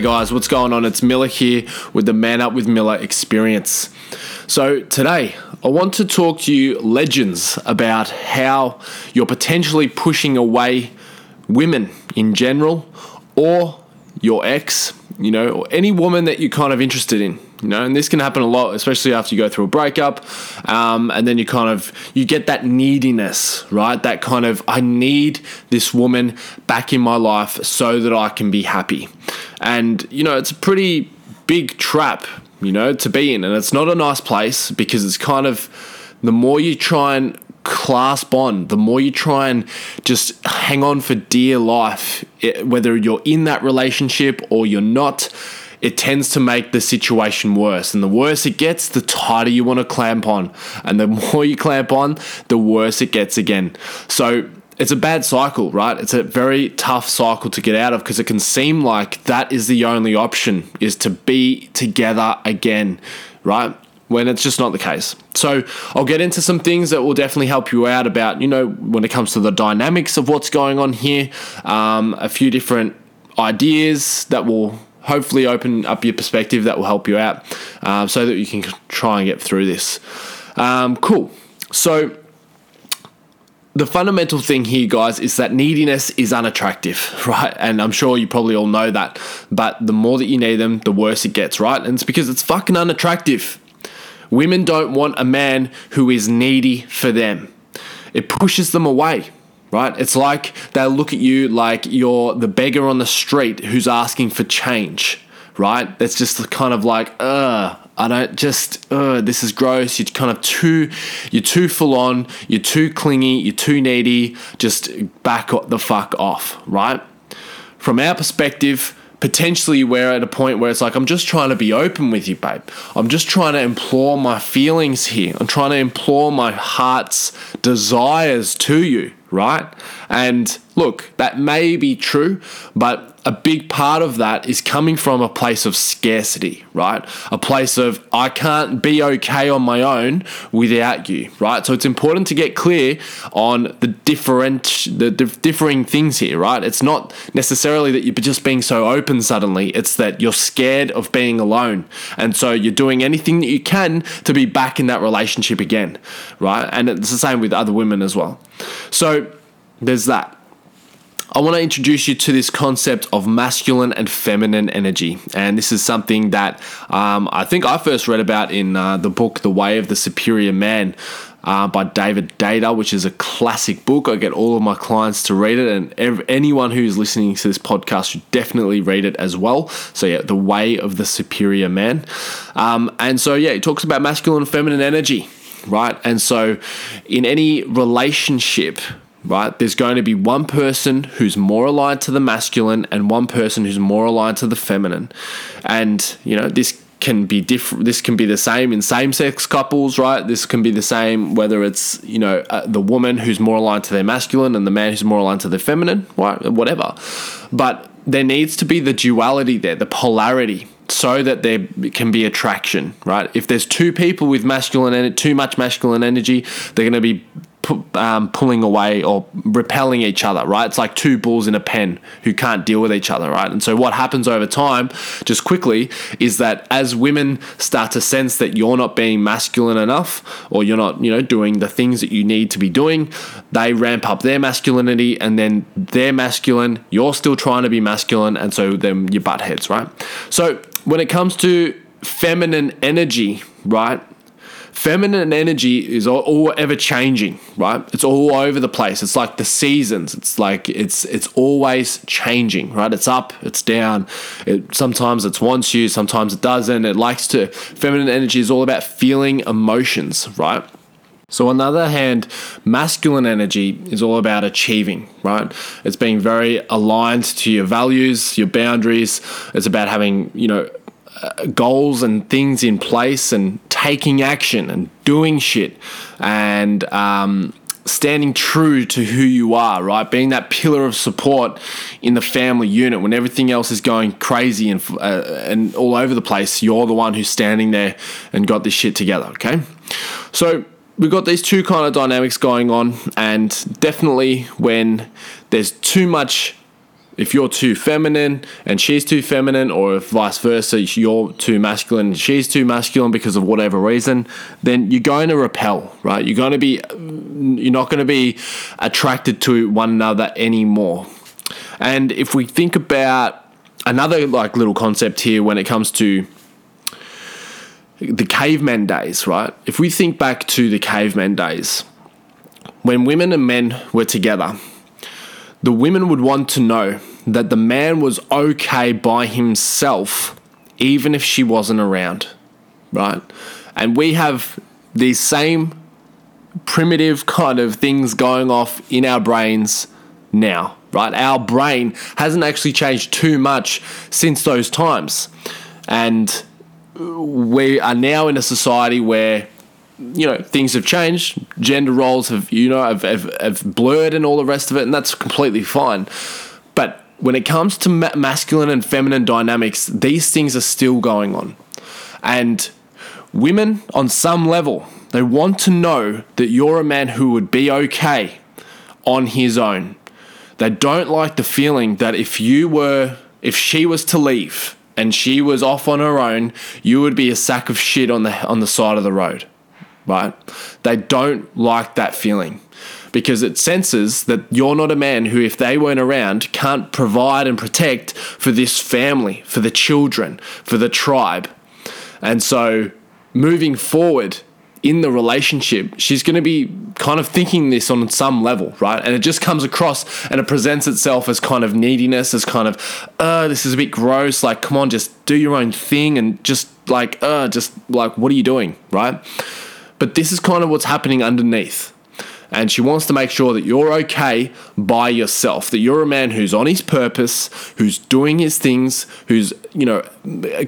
Guys, what's going on? It's Miller here with the Man Up with Miller experience. So, today I want to talk to you, legends, about how you're potentially pushing away women in general or your ex, you know, or any woman that you're kind of interested in you know and this can happen a lot especially after you go through a breakup um, and then you kind of you get that neediness right? That kind of i need this woman back in my life so that i can be happy. And you know it's a pretty big trap you know to be in. And it's not a nice place because it's kind of the more you try and clasp on, the more you try and just hang on for dear life, whether you're in that relationship or you're not, it tends to make the situation worse. And the worse it gets, the tighter you want to clamp on. And the more you clamp on, the worse it gets again. So it's a bad cycle, right? It's a very tough cycle to get out of because it can seem like that is the only option is to be together again, right? When it's just not the case. So, I'll get into some things that will definitely help you out about, you know, when it comes to the dynamics of what's going on here, um, a few different ideas that will hopefully open up your perspective that will help you out um, so that you can try and get through this. Um, cool. So, the fundamental thing here, guys, is that neediness is unattractive, right? And I'm sure you probably all know that. But the more that you need them, the worse it gets, right? And it's because it's fucking unattractive. Women don't want a man who is needy for them, it pushes them away right? It's like they'll look at you like you're the beggar on the street who's asking for change, right? It's just kind of like, uh, I don't just, uh, this is gross. You're kind of too, you're too full on, you're too clingy, you're too needy. Just back the fuck off, right? From our perspective, potentially we're at a point where it's like, I'm just trying to be open with you, babe. I'm just trying to implore my feelings here. I'm trying to implore my heart's desires to you right? And look, that may be true, but a big part of that is coming from a place of scarcity, right? A place of I can't be okay on my own without you, right? So it's important to get clear on the different the differing things here, right? It's not necessarily that you're just being so open suddenly, it's that you're scared of being alone. And so you're doing anything that you can to be back in that relationship again, right? And it's the same with other women as well. So there's that. I want to introduce you to this concept of masculine and feminine energy. And this is something that um, I think I first read about in uh, the book The Way of the Superior Man. Uh, by David Deida, which is a classic book. I get all of my clients to read it, and ev- anyone who's listening to this podcast should definitely read it as well. So, yeah, The Way of the Superior Man. Um, and so, yeah, it talks about masculine and feminine energy, right? And so, in any relationship, right? There's going to be one person who's more aligned to the masculine and one person who's more aligned to the feminine. And, you know, this can be different this can be the same in same-sex couples right this can be the same whether it's you know uh, the woman who's more aligned to their masculine and the man who's more aligned to their feminine right whatever but there needs to be the duality there the polarity so that there can be attraction right if there's two people with masculine and too much masculine energy they're going to be um, pulling away or repelling each other, right? It's like two bulls in a pen who can't deal with each other, right? And so what happens over time, just quickly, is that as women start to sense that you're not being masculine enough or you're not, you know, doing the things that you need to be doing, they ramp up their masculinity and then they're masculine, you're still trying to be masculine, and so then you butt heads, right? So when it comes to feminine energy, right? Feminine energy is all, all, ever changing right? It's all over the place. It's like the seasons. It's like it's it's always changing right? It's up it's down. It sometimes it wants you sometimes it doesn't. It likes to feminine energy is all about feeling emotions right? So, on the other hand, masculine energy is all about achieving, right? It's being very aligned to your values, your boundaries. It's about having, you know, goals and things in place and taking action and doing shit and um, standing true to who you are, right? Being that pillar of support in the family unit when everything else is going crazy and uh, and all over the place. You're the one who's standing there and got this shit together. Okay, so we've got these two kind of dynamics going on, and definitely when there's too much if you're too feminine and she's too feminine, or if vice versa, you're too masculine and she's too masculine because of whatever reason, then you're going to repel, right? You're going to be, you're not going to be attracted to one another anymore. And if we think about another like little concept here when it comes to the caveman days, right? If we think back to the caveman days, when women and men were together, the women would want to know that the man was okay by himself, even if she wasn't around, right? And we have these same primitive kind of things going off in our brains now, right? Our brain hasn't actually changed too much since those times. And we are now in a society where you know things have changed gender roles have you know have, have, have blurred and all the rest of it and that's completely fine. But when it comes to ma- masculine and feminine dynamics these things are still going on. And women on some level they want to know that you're a man who would be okay on his own. They don't like the feeling that if you were if she was to leave and she was off on her own you would be a sack of shit on the on the side of the road right? They don't like that feeling because it senses that you're not a man who, if they weren't around, can't provide and protect for this family, for the children, for the tribe. And so moving forward, in the relationship, she's going to be kind of thinking this on some level, right? And it just comes across and it presents itself as kind of neediness, as kind of, uh, this is a bit gross. Like, come on, just do your own thing and just like, uh, just like, what are you doing, right? But this is kind of what's happening underneath. And she wants to make sure that you're okay by yourself, that you're a man who's on his purpose, who's doing his things, who's, you know,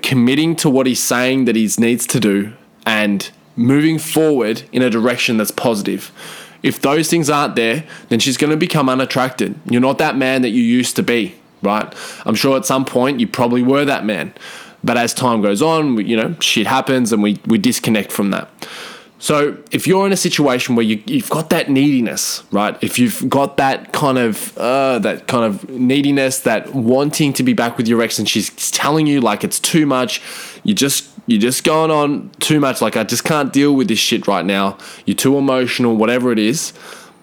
committing to what he's saying that he needs to do and moving forward in a direction that's positive. If those things aren't there, then she's going to become unattracted. You're not that man that you used to be, right? I'm sure at some point you probably were that man. But as time goes on, you know, shit happens and we, we disconnect from that. So if you're in a situation where you, have got that neediness, right? If you've got that kind of uh, that kind of neediness, that wanting to be back with your ex, and she's telling you like it's too much, you just you're just going on too much. Like I just can't deal with this shit right now. You're too emotional, whatever it is.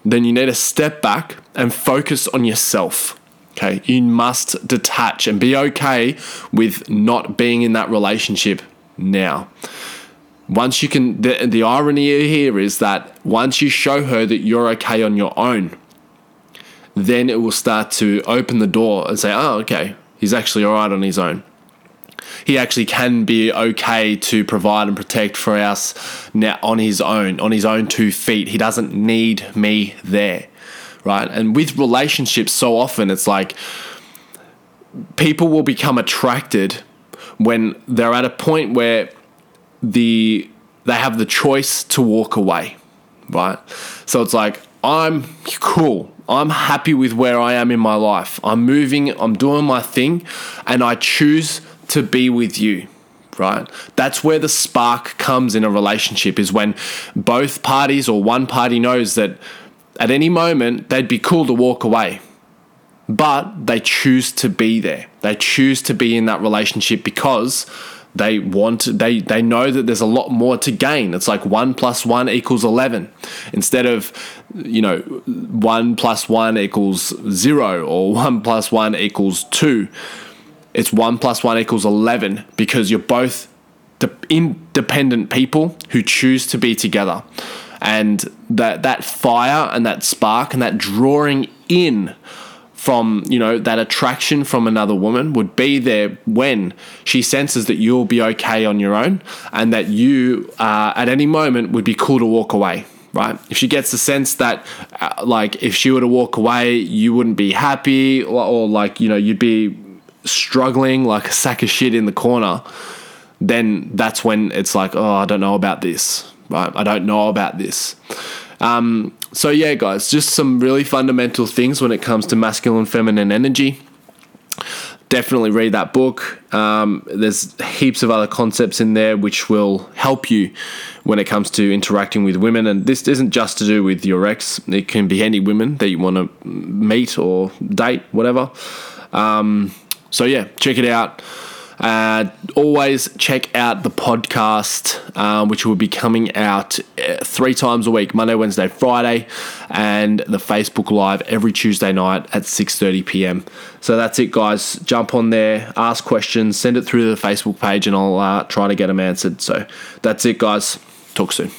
Then you need to step back and focus on yourself. Okay, you must detach and be okay with not being in that relationship now once you can the, the irony here is that once you show her that you're okay on your own then it will start to open the door and say oh okay he's actually all right on his own. He actually can be okay to provide and protect for us now on his own on his own two feet. He doesn't need me there right? And with relationships so often it's like people will become attracted when they're at a point where the they have the choice to walk away, right? So it's like I'm cool. I'm happy with where I am in my life. I'm moving, I'm doing my thing, and I choose to be with you, right? That's where the spark comes in a relationship is when both parties or one party knows that at any moment they'd be cool to walk away. But they choose to be there. They choose to be in that relationship because they want they they know that there's a lot more to gain. It's like 1 plus 1 equals 11 instead of you know 1 plus 1 equals 0 or 1 plus 1 equals 2 it's 1 plus 1 equals 11 because you're both independent people who choose to be together. And that that fire and that spark and that drawing in from you know that attraction from another woman would be there when she senses that you'll be okay on your own and that you uh, at any moment would be cool to walk away right? If she gets the sense that uh, like if she were to walk away you wouldn't be happy or, or like you know you'd be struggling like a sack of shit in the corner then that's when it's like oh i don't know about this right? I don't know about this. Um, so, yeah, guys, just some really fundamental things when it comes to masculine feminine energy. Definitely read that book. Um, there's heaps of other concepts in there which will help you when it comes to interacting with women. And this isn't just to do with your ex, it can be any women that you want to meet or date, whatever. Um, so yeah, check it out. Uh, always check out the podcast, uh, which will be coming out uh, three times a week: Monday, Wednesday, Friday, and the Facebook Live every Tuesday night at 6:30 p.m. So that's it, guys. Jump on there, ask questions, send it through the Facebook page, and I'll uh, try to get them answered. So that's it, guys. Talk soon.